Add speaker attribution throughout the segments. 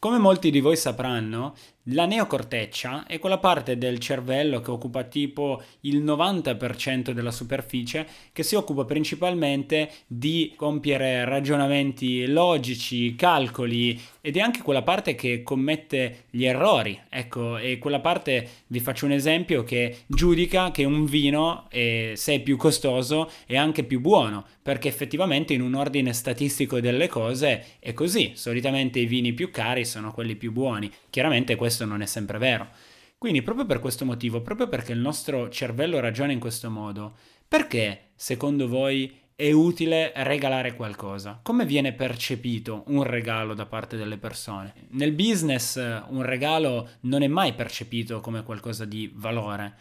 Speaker 1: Come molti di voi sapranno, la neocorteccia è quella parte del cervello che occupa tipo il 90% della superficie, che si occupa principalmente di compiere ragionamenti logici, calcoli ed è anche quella parte che commette gli errori. Ecco, e quella parte, vi faccio un esempio, che giudica che un vino, è, se è più costoso, è anche più buono, perché effettivamente in un ordine statistico delle cose è così. Solitamente i vini più cari sono quelli più buoni. Chiaramente questo non è sempre vero. Quindi proprio per questo motivo, proprio perché il nostro cervello ragiona in questo modo, perché secondo voi è utile regalare qualcosa? Come viene percepito un regalo da parte delle persone? Nel business un regalo non è mai percepito come qualcosa di valore.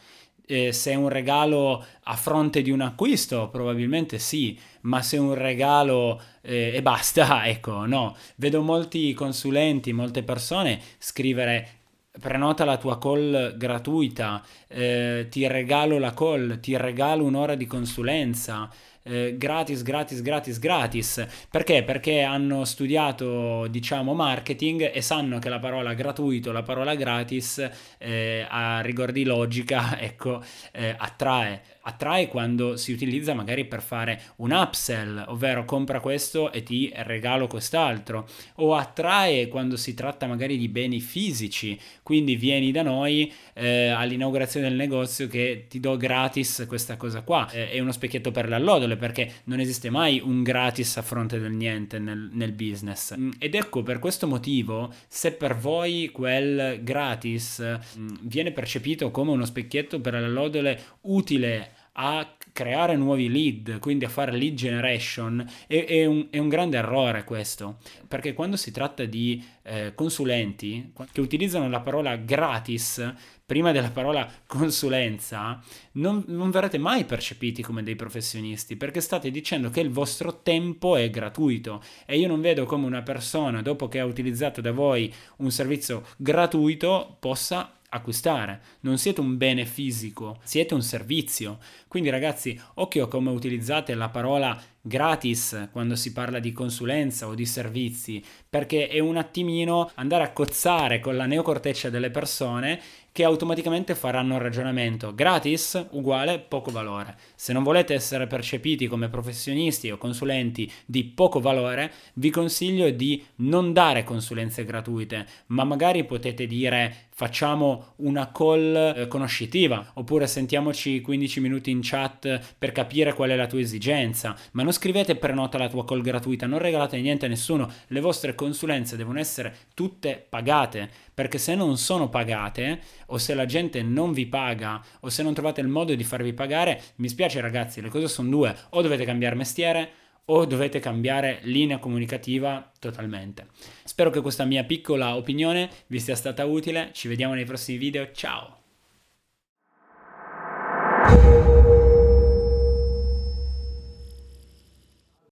Speaker 1: Eh, se è un regalo a fronte di un acquisto, probabilmente sì, ma se è un regalo eh, e basta, ecco, no. Vedo molti consulenti, molte persone scrivere prenota la tua call gratuita, eh, ti regalo la call, ti regalo un'ora di consulenza, eh, gratis, gratis, gratis, gratis. Perché? Perché hanno studiato, diciamo, marketing e sanno che la parola gratuito, la parola gratis, eh, a rigor di logica, ecco, eh, attrae attrae quando si utilizza magari per fare un upsell, ovvero compra questo e ti regalo quest'altro, o attrae quando si tratta magari di beni fisici, quindi vieni da noi eh, all'inaugurazione del negozio che ti do gratis questa cosa qua, eh, è uno specchietto per le allodole perché non esiste mai un gratis a fronte del niente nel, nel business. Mm, ed ecco per questo motivo se per voi quel gratis mm, viene percepito come uno specchietto per le allodole utile a creare nuovi lead, quindi a fare lead generation, è, è, un, è un, grande errore questo, perché quando si tratta di eh, consulenti che utilizzano la parola gratis prima della parola consulenza, non, non verrete mai percepiti come dei professionisti, perché state dicendo che il vostro tempo è gratuito. E io non vedo come una persona, dopo che ha utilizzato da voi un servizio gratuito, possa acquistare, non siete un bene fisico, siete un servizio. Quindi ragazzi, occhio a come utilizzate la parola gratis quando si parla di consulenza o di servizi, perché è un attimino andare a cozzare con la neocorteccia delle persone che automaticamente faranno un ragionamento gratis uguale poco valore. Se non volete essere percepiti come professionisti o consulenti di poco valore, vi consiglio di non dare consulenze gratuite, ma magari potete dire facciamo una call eh, conoscitiva oppure sentiamoci 15 minuti in chat per capire qual è la tua esigenza, ma non scrivete prenota la tua call gratuita, non regalate niente a nessuno, le vostre consulenze devono essere tutte pagate, perché se non sono pagate o se la gente non vi paga o se non trovate il modo di farvi pagare, mi spiace ragazzi, le cose sono due, o dovete cambiare mestiere o dovete cambiare linea comunicativa totalmente. Spero che questa mia piccola opinione vi sia stata utile, ci vediamo nei prossimi video, ciao!